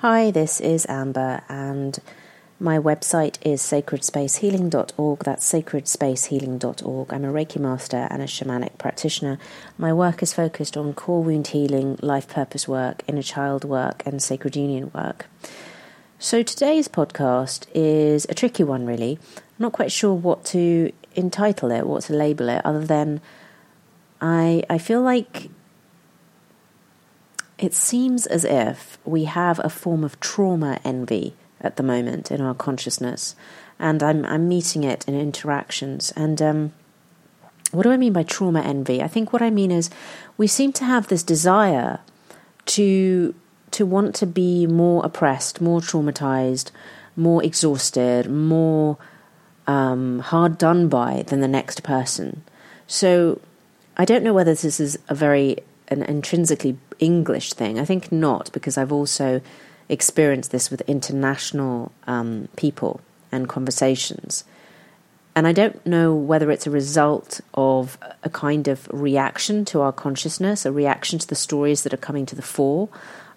Hi, this is Amber, and my website is sacredspacehealing.org. That's sacredspacehealing.org. I'm a Reiki master and a shamanic practitioner. My work is focused on core wound healing, life purpose work, inner child work, and sacred union work. So today's podcast is a tricky one, really. I'm not quite sure what to entitle it, what to label it, other than I I feel like it seems as if we have a form of trauma envy at the moment in our consciousness, and I'm I'm meeting it in interactions. And um, what do I mean by trauma envy? I think what I mean is we seem to have this desire to to want to be more oppressed, more traumatized, more exhausted, more um, hard done by than the next person. So I don't know whether this is a very an intrinsically English thing. I think not, because I've also experienced this with international um, people and conversations. And I don't know whether it's a result of a kind of reaction to our consciousness, a reaction to the stories that are coming to the fore.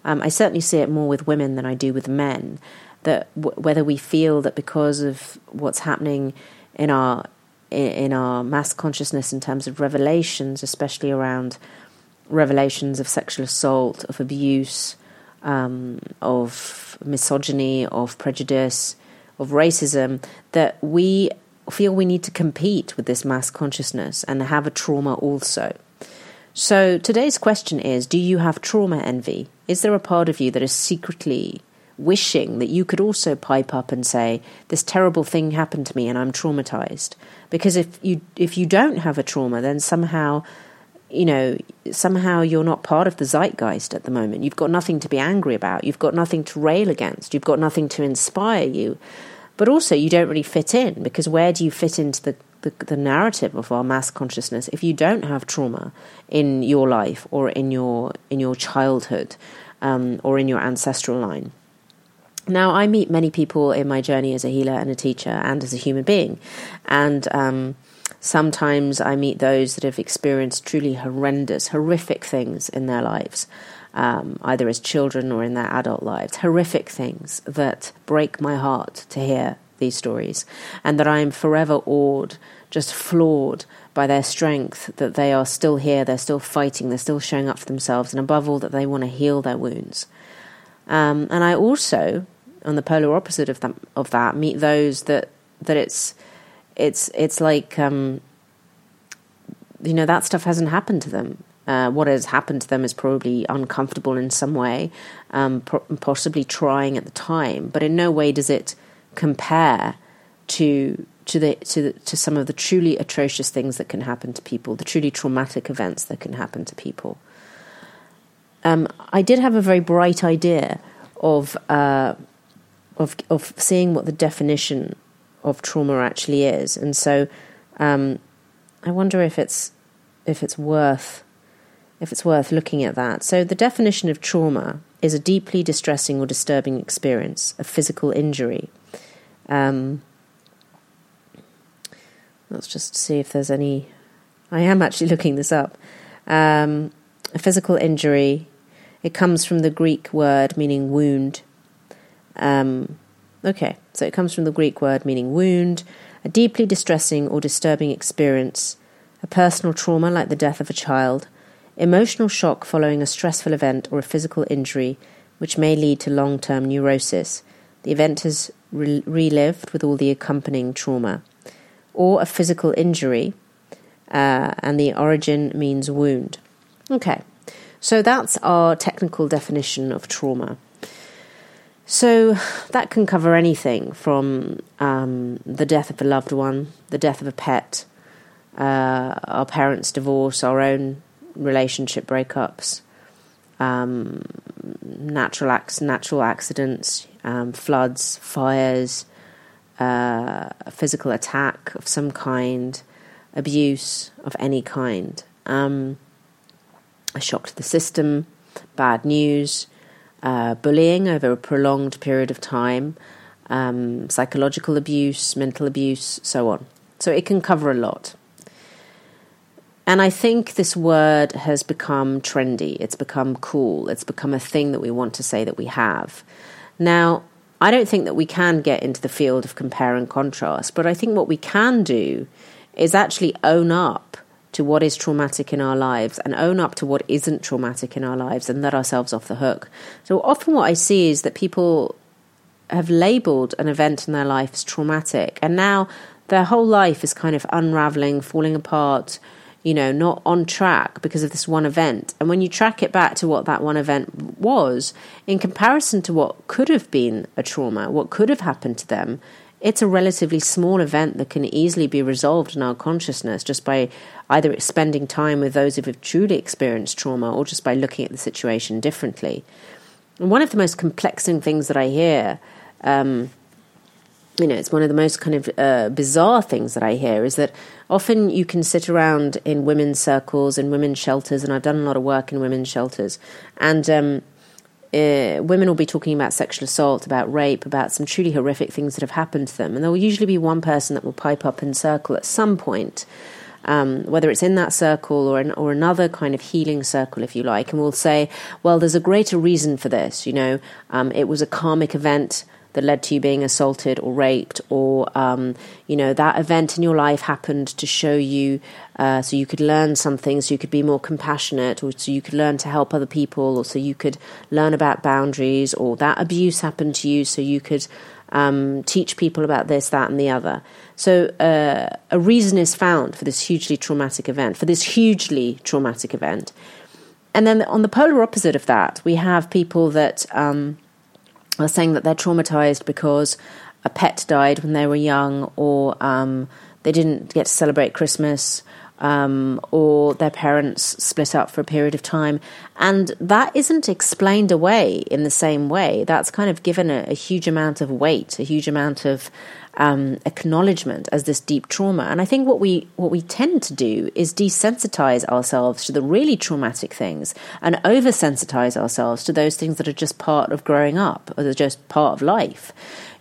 Um, I certainly see it more with women than I do with men. That w- whether we feel that because of what's happening in our in our mass consciousness in terms of revelations, especially around revelations of sexual assault, of abuse, um, of misogyny, of prejudice, of racism, that we feel we need to compete with this mass consciousness and have a trauma also. So today's question is Do you have trauma envy? Is there a part of you that is secretly wishing that you could also pipe up and say, This terrible thing happened to me and I'm traumatized? Because if you if you don't have a trauma, then somehow you know, somehow you're not part of the zeitgeist at the moment. You've got nothing to be angry about. You've got nothing to rail against. You've got nothing to inspire you. But also, you don't really fit in because where do you fit into the, the, the narrative of our mass consciousness if you don't have trauma in your life or in your in your childhood um, or in your ancestral line? Now, I meet many people in my journey as a healer and a teacher and as a human being, and um, Sometimes I meet those that have experienced truly horrendous, horrific things in their lives, um, either as children or in their adult lives. Horrific things that break my heart to hear these stories, and that I am forever awed, just floored by their strength, that they are still here, they're still fighting, they're still showing up for themselves, and above all, that they want to heal their wounds. Um, and I also, on the polar opposite of that, of that, meet those that that it's it's it's like um, you know that stuff hasn't happened to them. Uh, what has happened to them is probably uncomfortable in some way, um, pro- possibly trying at the time, but in no way does it compare to to the to the, to some of the truly atrocious things that can happen to people, the truly traumatic events that can happen to people. Um, I did have a very bright idea of uh, of of seeing what the definition of trauma actually is. And so um, I wonder if it's if it's worth if it's worth looking at that. So the definition of trauma is a deeply distressing or disturbing experience, a physical injury. Um, let's just see if there's any. I am actually looking this up. Um, a physical injury. It comes from the Greek word meaning wound. Um, Okay, so it comes from the Greek word meaning wound, a deeply distressing or disturbing experience, a personal trauma like the death of a child, emotional shock following a stressful event or a physical injury, which may lead to long term neurosis. The event is re- relived with all the accompanying trauma, or a physical injury, uh, and the origin means wound. Okay, so that's our technical definition of trauma. So that can cover anything from um, the death of a loved one, the death of a pet, uh, our parents' divorce, our own relationship breakups, um, natural acts, natural accidents, um, floods, fires, uh, a physical attack of some kind, abuse of any kind, um, a shock to the system, bad news uh, bullying over a prolonged period of time, um, psychological abuse, mental abuse, so on. So it can cover a lot. And I think this word has become trendy. It's become cool. It's become a thing that we want to say that we have. Now, I don't think that we can get into the field of compare and contrast, but I think what we can do is actually own up to what is traumatic in our lives and own up to what isn't traumatic in our lives and let ourselves off the hook. So often what I see is that people have labeled an event in their life as traumatic and now their whole life is kind of unraveling, falling apart, you know, not on track because of this one event. And when you track it back to what that one event was, in comparison to what could have been a trauma, what could have happened to them, it's a relatively small event that can easily be resolved in our consciousness just by either spending time with those who have truly experienced trauma or just by looking at the situation differently. And one of the most complexing things that I hear, um, you know, it's one of the most kind of uh, bizarre things that I hear is that often you can sit around in women's circles and women's shelters, and I've done a lot of work in women's shelters, and um, uh, women will be talking about sexual assault, about rape, about some truly horrific things that have happened to them. And there will usually be one person that will pipe up in circle at some point, um, whether it's in that circle or, or another kind of healing circle, if you like, and will say, well, there's a greater reason for this. You know, um, it was a karmic event that led to you being assaulted or raped, or um, you know that event in your life happened to show you, uh, so you could learn something, so you could be more compassionate, or so you could learn to help other people, or so you could learn about boundaries, or that abuse happened to you, so you could um, teach people about this, that, and the other. So uh, a reason is found for this hugely traumatic event, for this hugely traumatic event. And then on the polar opposite of that, we have people that um, are saying that they're traumatized because a pet died when they were young, or um, they didn't get to celebrate Christmas, um, or their parents split up for a period of time. And that isn't explained away in the same way. That's kind of given a, a huge amount of weight, a huge amount of um, acknowledgement as this deep trauma. And I think what we what we tend to do is desensitize ourselves to the really traumatic things and oversensitize ourselves to those things that are just part of growing up or they're just part of life.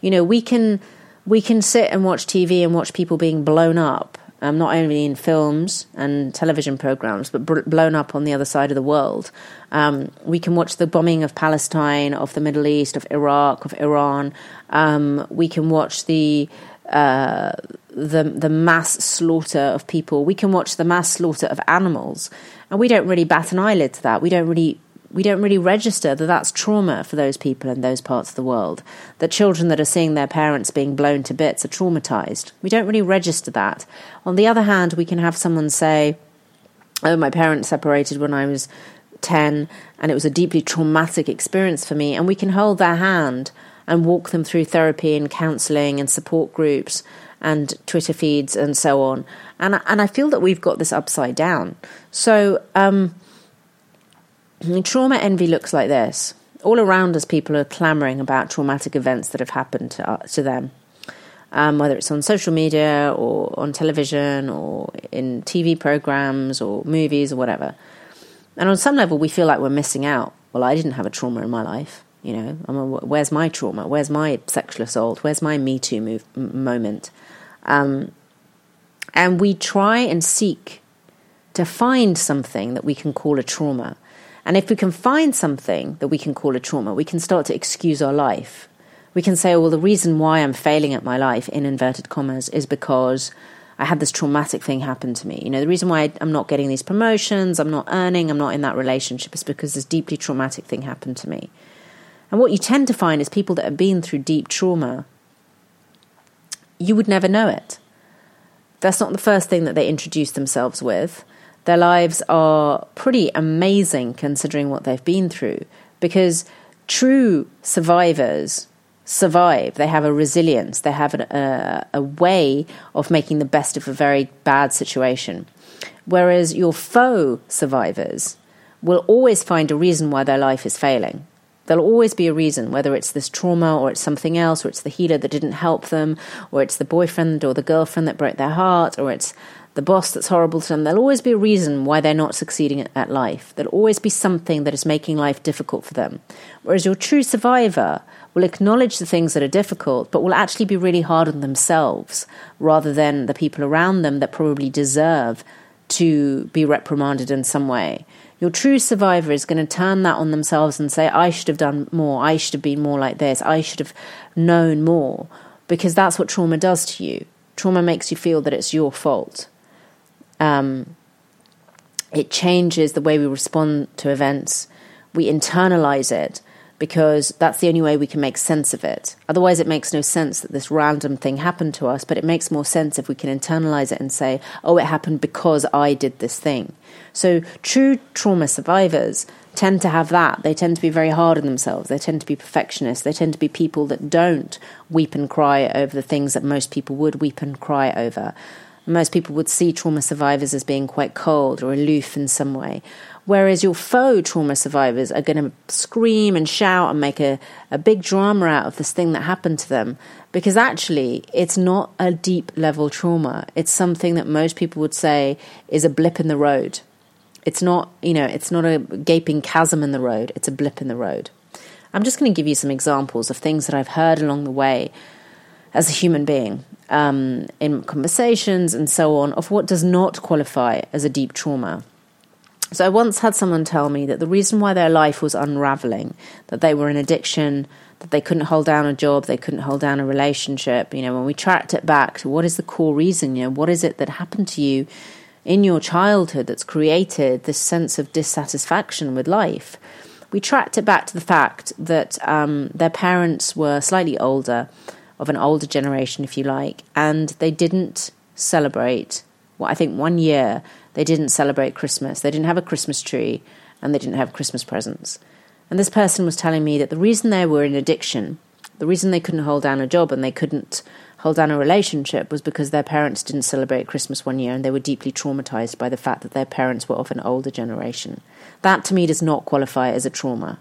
You know, we can we can sit and watch TV and watch people being blown up um, not only in films and television programs, but br- blown up on the other side of the world. Um, we can watch the bombing of Palestine, of the Middle East, of Iraq, of Iran. Um, we can watch the uh, the the mass slaughter of people. We can watch the mass slaughter of animals, and we don't really bat an eyelid to that. We don't really we don't really register that that's trauma for those people in those parts of the world. That children that are seeing their parents being blown to bits are traumatized. We don't really register that. On the other hand, we can have someone say, Oh, my parents separated when I was 10, and it was a deeply traumatic experience for me. And we can hold their hand and walk them through therapy and counseling and support groups and Twitter feeds and so on. And, and I feel that we've got this upside down. So, um, trauma envy looks like this. All around us, people are clamoring about traumatic events that have happened to, uh, to them, um, whether it's on social media or on television or in TV programs or movies or whatever. And on some level, we feel like we're missing out. Well, I didn't have a trauma in my life. You know, I where's my trauma? Where's my sexual assault? Where's my Me Too move, moment? Um, and we try and seek to find something that we can call a trauma. And if we can find something that we can call a trauma, we can start to excuse our life. We can say, well, the reason why I'm failing at my life, in inverted commas, is because I had this traumatic thing happen to me. You know, the reason why I'm not getting these promotions, I'm not earning, I'm not in that relationship is because this deeply traumatic thing happened to me. And what you tend to find is people that have been through deep trauma, you would never know it. That's not the first thing that they introduce themselves with. Their lives are pretty amazing considering what they've been through because true survivors survive. They have a resilience, they have a, a way of making the best of a very bad situation. Whereas your faux survivors will always find a reason why their life is failing. There'll always be a reason, whether it's this trauma or it's something else, or it's the healer that didn't help them, or it's the boyfriend or the girlfriend that broke their heart, or it's the boss that's horrible to them, there'll always be a reason why they're not succeeding at life. There'll always be something that is making life difficult for them. Whereas your true survivor will acknowledge the things that are difficult, but will actually be really hard on themselves rather than the people around them that probably deserve to be reprimanded in some way. Your true survivor is going to turn that on themselves and say, I should have done more. I should have been more like this. I should have known more. Because that's what trauma does to you. Trauma makes you feel that it's your fault. Um, it changes the way we respond to events. We internalize it because that's the only way we can make sense of it. Otherwise, it makes no sense that this random thing happened to us, but it makes more sense if we can internalize it and say, oh, it happened because I did this thing. So, true trauma survivors tend to have that. They tend to be very hard on themselves. They tend to be perfectionists. They tend to be people that don't weep and cry over the things that most people would weep and cry over. Most people would see trauma survivors as being quite cold or aloof in some way. Whereas your faux trauma survivors are going to scream and shout and make a, a big drama out of this thing that happened to them because actually it's not a deep level trauma. It's something that most people would say is a blip in the road. It's not, you know, it's not a gaping chasm in the road, it's a blip in the road. I'm just going to give you some examples of things that I've heard along the way as a human being um, in conversations and so on of what does not qualify as a deep trauma. So I once had someone tell me that the reason why their life was unraveling, that they were in addiction, that they couldn't hold down a job, they couldn't hold down a relationship, you know, when we tracked it back to what is the core reason, you know, what is it that happened to you in your childhood that's created this sense of dissatisfaction with life? We tracked it back to the fact that um, their parents were slightly older, of an older generation, if you like, and they didn't celebrate. Well, I think one year they didn't celebrate Christmas. They didn't have a Christmas tree and they didn't have Christmas presents. And this person was telling me that the reason they were in addiction, the reason they couldn't hold down a job and they couldn't hold down a relationship was because their parents didn't celebrate Christmas one year and they were deeply traumatized by the fact that their parents were of an older generation. That to me does not qualify as a trauma.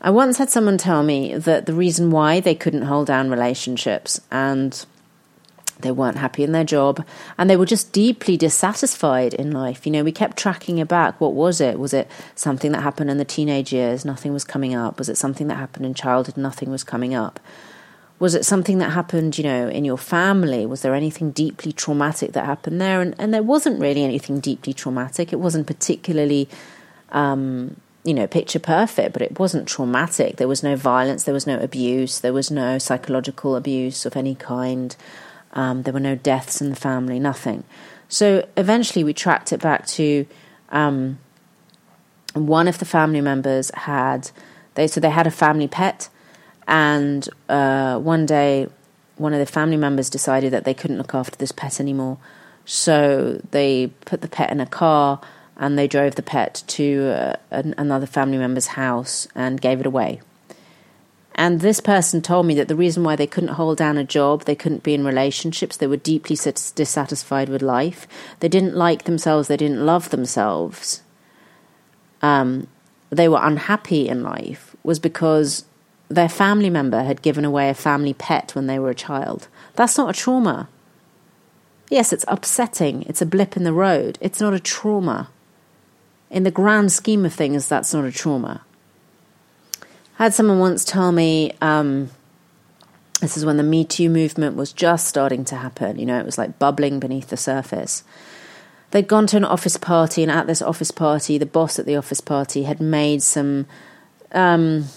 I once had someone tell me that the reason why they couldn't hold down relationships and they weren't happy in their job and they were just deeply dissatisfied in life. You know, we kept tracking it back. What was it? Was it something that happened in the teenage years? Nothing was coming up. Was it something that happened in childhood? Nothing was coming up. Was it something that happened, you know, in your family? Was there anything deeply traumatic that happened there? And, and there wasn't really anything deeply traumatic. It wasn't particularly, um, you know, picture perfect, but it wasn't traumatic. There was no violence, there was no abuse, there was no psychological abuse of any kind. Um, there were no deaths in the family, nothing. So eventually we tracked it back to um, one of the family members had they so they had a family pet, and uh, one day one of the family members decided that they couldn't look after this pet anymore, so they put the pet in a car and they drove the pet to uh, an, another family member's house and gave it away. And this person told me that the reason why they couldn't hold down a job, they couldn't be in relationships, they were deeply dissatisfied with life, they didn't like themselves, they didn't love themselves, um, they were unhappy in life, was because their family member had given away a family pet when they were a child. That's not a trauma. Yes, it's upsetting, it's a blip in the road, it's not a trauma. In the grand scheme of things, that's not a trauma. Had someone once tell me um, this is when the Me Too movement was just starting to happen. You know, it was like bubbling beneath the surface. They'd gone to an office party, and at this office party, the boss at the office party had made some um,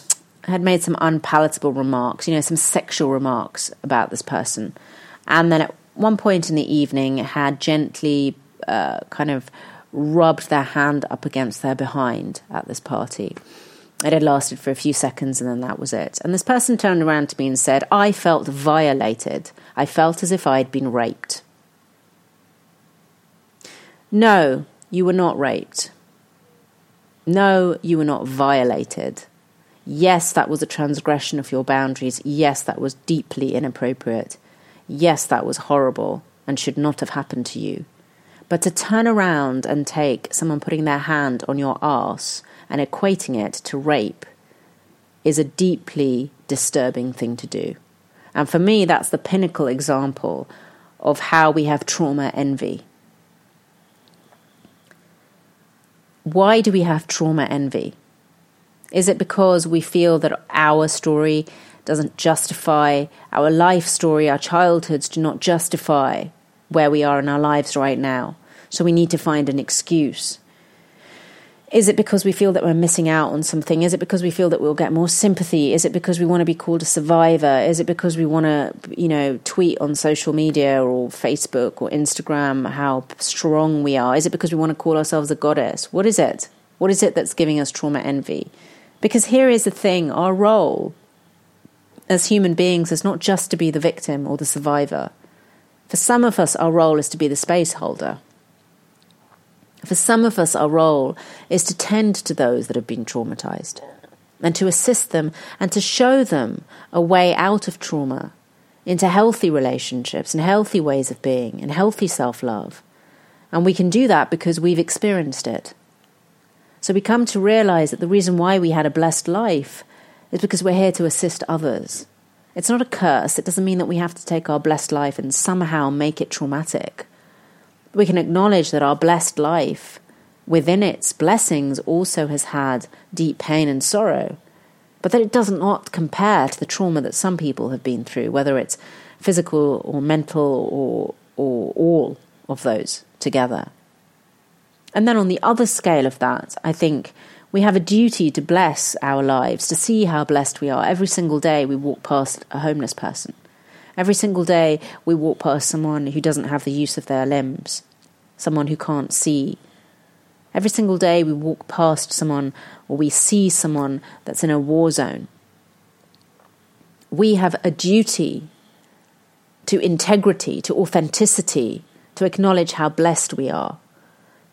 had made some unpalatable remarks. You know, some sexual remarks about this person, and then at one point in the evening, had gently uh, kind of rubbed their hand up against their behind at this party. It had lasted for a few seconds and then that was it. And this person turned around to me and said, I felt violated. I felt as if I'd been raped. No, you were not raped. No, you were not violated. Yes, that was a transgression of your boundaries. Yes, that was deeply inappropriate. Yes, that was horrible and should not have happened to you. But to turn around and take someone putting their hand on your arse and equating it to rape is a deeply disturbing thing to do. And for me, that's the pinnacle example of how we have trauma envy. Why do we have trauma envy? Is it because we feel that our story doesn't justify our life story, our childhoods do not justify where we are in our lives right now? So we need to find an excuse. Is it because we feel that we're missing out on something? Is it because we feel that we'll get more sympathy? Is it because we want to be called a survivor? Is it because we want to, you know, tweet on social media or Facebook or Instagram how strong we are? Is it because we want to call ourselves a goddess? What is it? What is it that's giving us trauma envy? Because here is the thing our role as human beings is not just to be the victim or the survivor. For some of us, our role is to be the space holder. For some of us, our role is to tend to those that have been traumatized and to assist them and to show them a way out of trauma into healthy relationships and healthy ways of being and healthy self love. And we can do that because we've experienced it. So we come to realize that the reason why we had a blessed life is because we're here to assist others. It's not a curse. It doesn't mean that we have to take our blessed life and somehow make it traumatic. We can acknowledge that our blessed life, within its blessings, also has had deep pain and sorrow, but that it does not compare to the trauma that some people have been through, whether it's physical or mental or, or all of those together. And then on the other scale of that, I think we have a duty to bless our lives, to see how blessed we are. Every single day we walk past a homeless person. Every single day we walk past someone who doesn't have the use of their limbs, someone who can't see. Every single day we walk past someone or we see someone that's in a war zone. We have a duty to integrity, to authenticity, to acknowledge how blessed we are,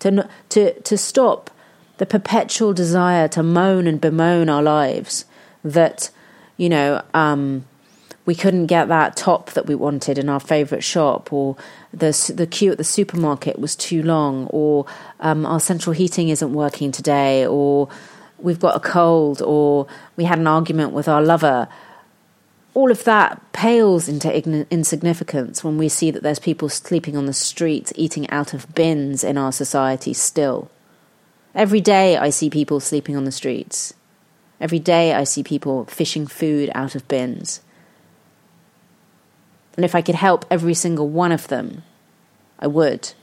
to, to, to stop the perpetual desire to moan and bemoan our lives that, you know, um, we couldn't get that top that we wanted in our favorite shop, or the the queue at the supermarket was too long, or um, our central heating isn't working today, or we've got a cold, or we had an argument with our lover. All of that pales into insignificance when we see that there's people sleeping on the streets, eating out of bins in our society still. Every day I see people sleeping on the streets. Every day I see people fishing food out of bins. And if I could help every single one of them, I would.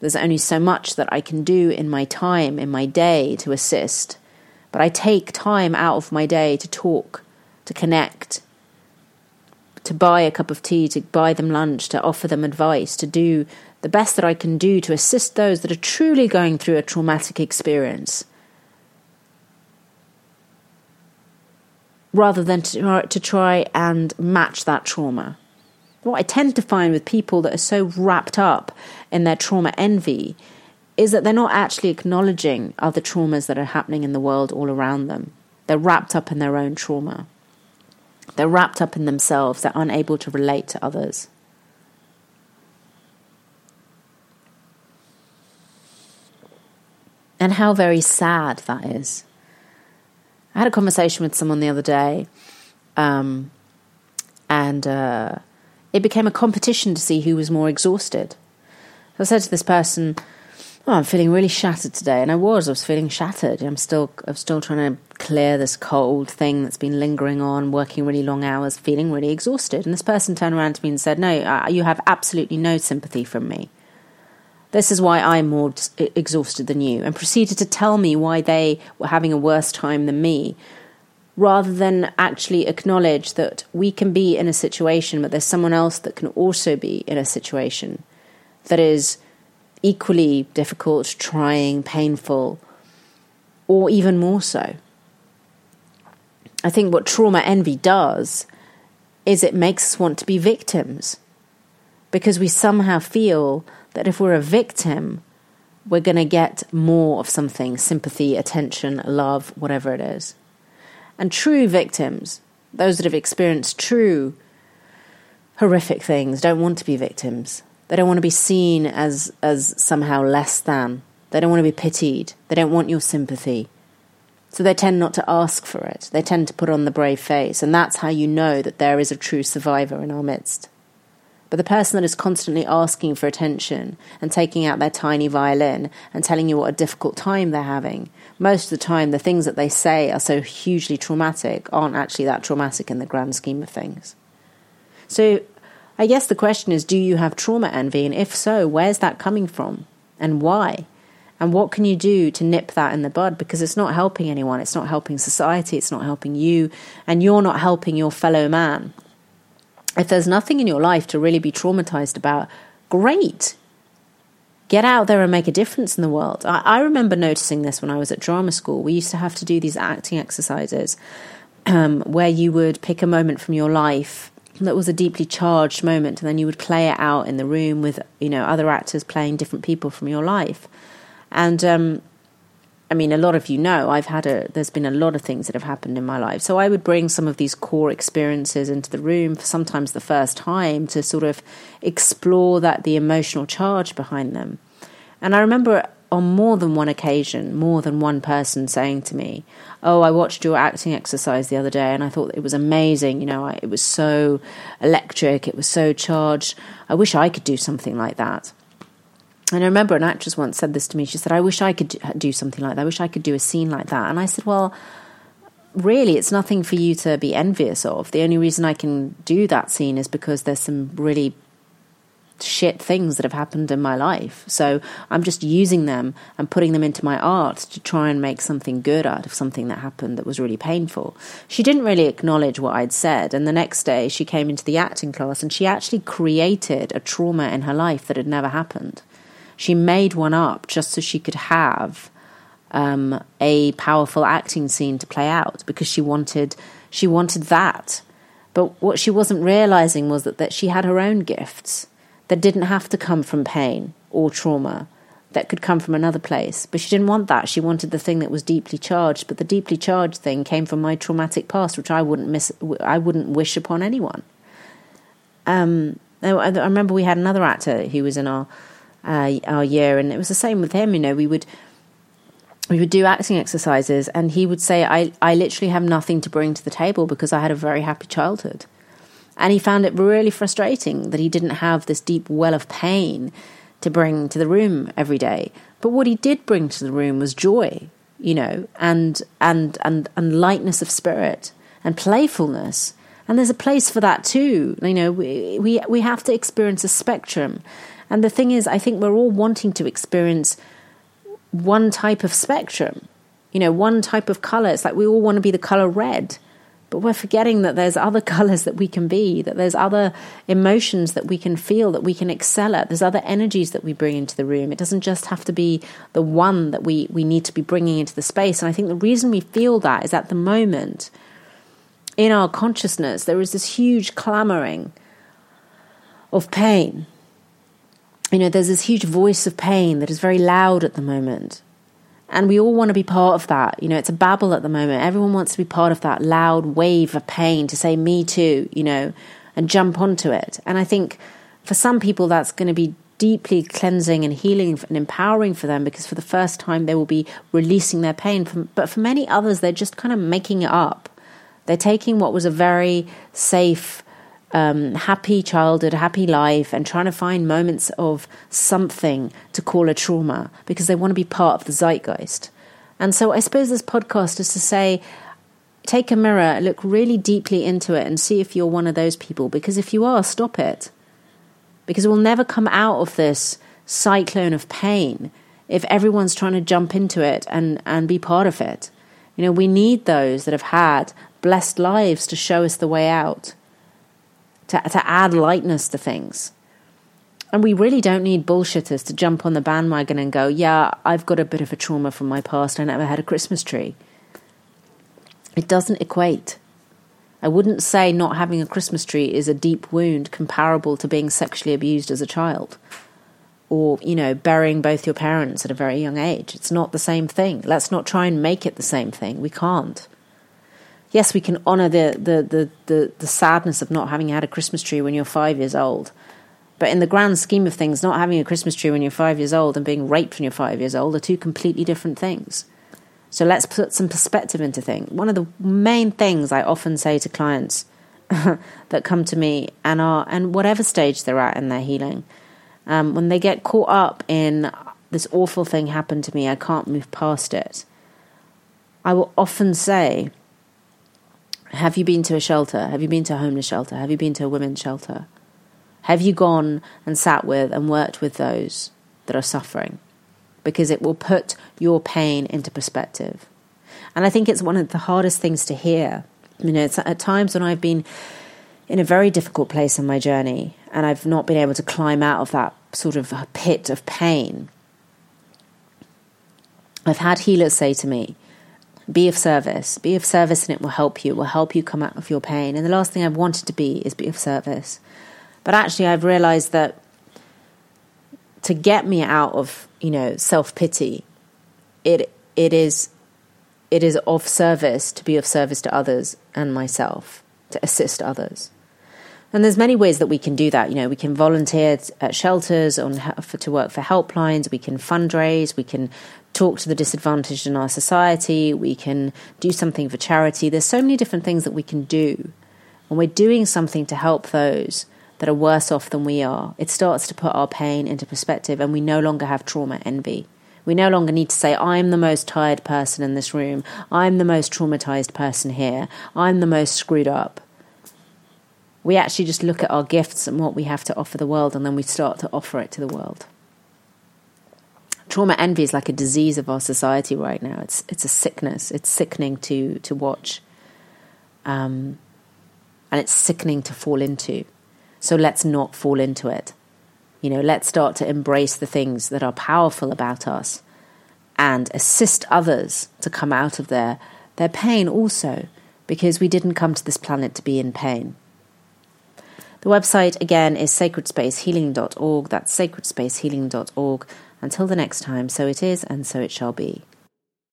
There's only so much that I can do in my time, in my day, to assist. But I take time out of my day to talk, to connect, to buy a cup of tea, to buy them lunch, to offer them advice, to do the best that I can do to assist those that are truly going through a traumatic experience. Rather than to, to try and match that trauma. What I tend to find with people that are so wrapped up in their trauma envy is that they're not actually acknowledging other traumas that are happening in the world all around them. They're wrapped up in their own trauma. They're wrapped up in themselves. They're unable to relate to others. And how very sad that is. I had a conversation with someone the other day, um, and uh, it became a competition to see who was more exhausted. I said to this person, "Oh, I'm feeling really shattered today," and I was. I was feeling shattered. I'm still, I'm still trying to clear this cold thing that's been lingering on, working really long hours, feeling really exhausted. And this person turned around to me and said, "No, uh, you have absolutely no sympathy from me." This is why I'm more exhausted than you, and proceeded to tell me why they were having a worse time than me, rather than actually acknowledge that we can be in a situation, but there's someone else that can also be in a situation that is equally difficult, trying, painful, or even more so. I think what trauma envy does is it makes us want to be victims because we somehow feel that if we're a victim, we're going to get more of something sympathy, attention, love, whatever it is. And true victims, those that have experienced true horrific things, don't want to be victims. They don't want to be seen as, as somehow less than. They don't want to be pitied. They don't want your sympathy. So they tend not to ask for it. They tend to put on the brave face. And that's how you know that there is a true survivor in our midst. But the person that is constantly asking for attention and taking out their tiny violin and telling you what a difficult time they're having, most of the time the things that they say are so hugely traumatic aren't actually that traumatic in the grand scheme of things. So I guess the question is do you have trauma envy? And if so, where's that coming from? and why? And what can you do to nip that in the bud? Because it's not helping anyone, it's not helping society, it's not helping you, and you're not helping your fellow man. If there's nothing in your life to really be traumatized about, great. Get out there and make a difference in the world. I, I remember noticing this when I was at drama school. We used to have to do these acting exercises um, where you would pick a moment from your life that was a deeply charged moment, and then you would play it out in the room with you know other actors playing different people from your life. And um, I mean, a lot of you know I've had a. There's been a lot of things that have happened in my life, so I would bring some of these core experiences into the room for sometimes the first time to sort of explore that the emotional charge behind them. And I remember on more than one occasion, more than one person saying to me, "Oh, I watched your acting exercise the other day, and I thought it was amazing. You know, I, it was so electric, it was so charged. I wish I could do something like that." And I remember an actress once said this to me. She said, "I wish I could do something like that. I wish I could do a scene like that." And I said, "Well." Really, it's nothing for you to be envious of. The only reason I can do that scene is because there's some really shit things that have happened in my life. So I'm just using them and putting them into my art to try and make something good out of something that happened that was really painful. She didn't really acknowledge what I'd said. And the next day she came into the acting class and she actually created a trauma in her life that had never happened. She made one up just so she could have um, a powerful acting scene to play out because she wanted she wanted that. But what she wasn't realizing was that, that she had her own gifts that didn't have to come from pain or trauma, that could come from another place. But she didn't want that. She wanted the thing that was deeply charged. But the deeply charged thing came from my traumatic past, which I wouldn't miss. I wouldn't wish upon anyone. Um, I, I remember we had another actor who was in our uh, our year, and it was the same with him. You know, we would we would do acting exercises, and he would say, "I I literally have nothing to bring to the table because I had a very happy childhood." And he found it really frustrating that he didn't have this deep well of pain to bring to the room every day. But what he did bring to the room was joy, you know, and and and and lightness of spirit and playfulness. And there's a place for that too. You know, we we we have to experience a spectrum. And the thing is, I think we're all wanting to experience one type of spectrum. You know, one type of color. It's like we all want to be the color red but we're forgetting that there's other colors that we can be, that there's other emotions that we can feel, that we can excel at. There's other energies that we bring into the room. It doesn't just have to be the one that we, we need to be bringing into the space. And I think the reason we feel that is at the moment in our consciousness, there is this huge clamoring of pain. You know, there's this huge voice of pain that is very loud at the moment. And we all want to be part of that. You know, it's a babble at the moment. Everyone wants to be part of that loud wave of pain to say, me too, you know, and jump onto it. And I think for some people, that's going to be deeply cleansing and healing and empowering for them because for the first time they will be releasing their pain. But for many others, they're just kind of making it up. They're taking what was a very safe, um, happy childhood, happy life, and trying to find moments of something to call a trauma because they want to be part of the zeitgeist. And so I suppose this podcast is to say, take a mirror, look really deeply into it, and see if you're one of those people. Because if you are, stop it. Because we'll never come out of this cyclone of pain if everyone's trying to jump into it and, and be part of it. You know, we need those that have had blessed lives to show us the way out to, to add lightness to things. And we really don't need bullshitters to jump on the bandwagon and go, yeah, I've got a bit of a trauma from my past. I never had a Christmas tree. It doesn't equate. I wouldn't say not having a Christmas tree is a deep wound comparable to being sexually abused as a child or, you know, burying both your parents at a very young age. It's not the same thing. Let's not try and make it the same thing. We can't yes, we can honor the, the, the, the, the sadness of not having had a Christmas tree when you're five years old. But in the grand scheme of things, not having a Christmas tree when you're five years old and being raped when you're five years old are two completely different things. So let's put some perspective into things. One of the main things I often say to clients that come to me and are and whatever stage they're at in their healing, um, when they get caught up in this awful thing happened to me, I can't move past it. I will often say, have you been to a shelter? Have you been to a homeless shelter? Have you been to a women's shelter? Have you gone and sat with and worked with those that are suffering? because it will put your pain into perspective. And I think it's one of the hardest things to hear. You know, it's at times when I've been in a very difficult place in my journey and I've not been able to climb out of that sort of pit of pain. I've had healers say to me, be of service, be of service, and it will help you, it will help you come out of your pain. And the last thing I've wanted to be is be of service. But actually, I've realized that to get me out of, you know, self pity, it it is it is of service to be of service to others and myself, to assist others. And there's many ways that we can do that. You know, we can volunteer at shelters on to work for helplines. We can fundraise. We can talk to the disadvantaged in our society. We can do something for charity. There's so many different things that we can do. When we're doing something to help those that are worse off than we are, it starts to put our pain into perspective, and we no longer have trauma envy. We no longer need to say, I'm the most tired person in this room. I'm the most traumatized person here. I'm the most screwed up. We actually just look at our gifts and what we have to offer the world, and then we start to offer it to the world. Trauma envy is like a disease of our society right now. It's it's a sickness. It's sickening to to watch, um, and it's sickening to fall into. So let's not fall into it. You know, let's start to embrace the things that are powerful about us and assist others to come out of their, their pain also, because we didn't come to this planet to be in pain. The website again is sacredspacehealing.org. That's sacredspacehealing.org. Until the next time, so it is and so it shall be.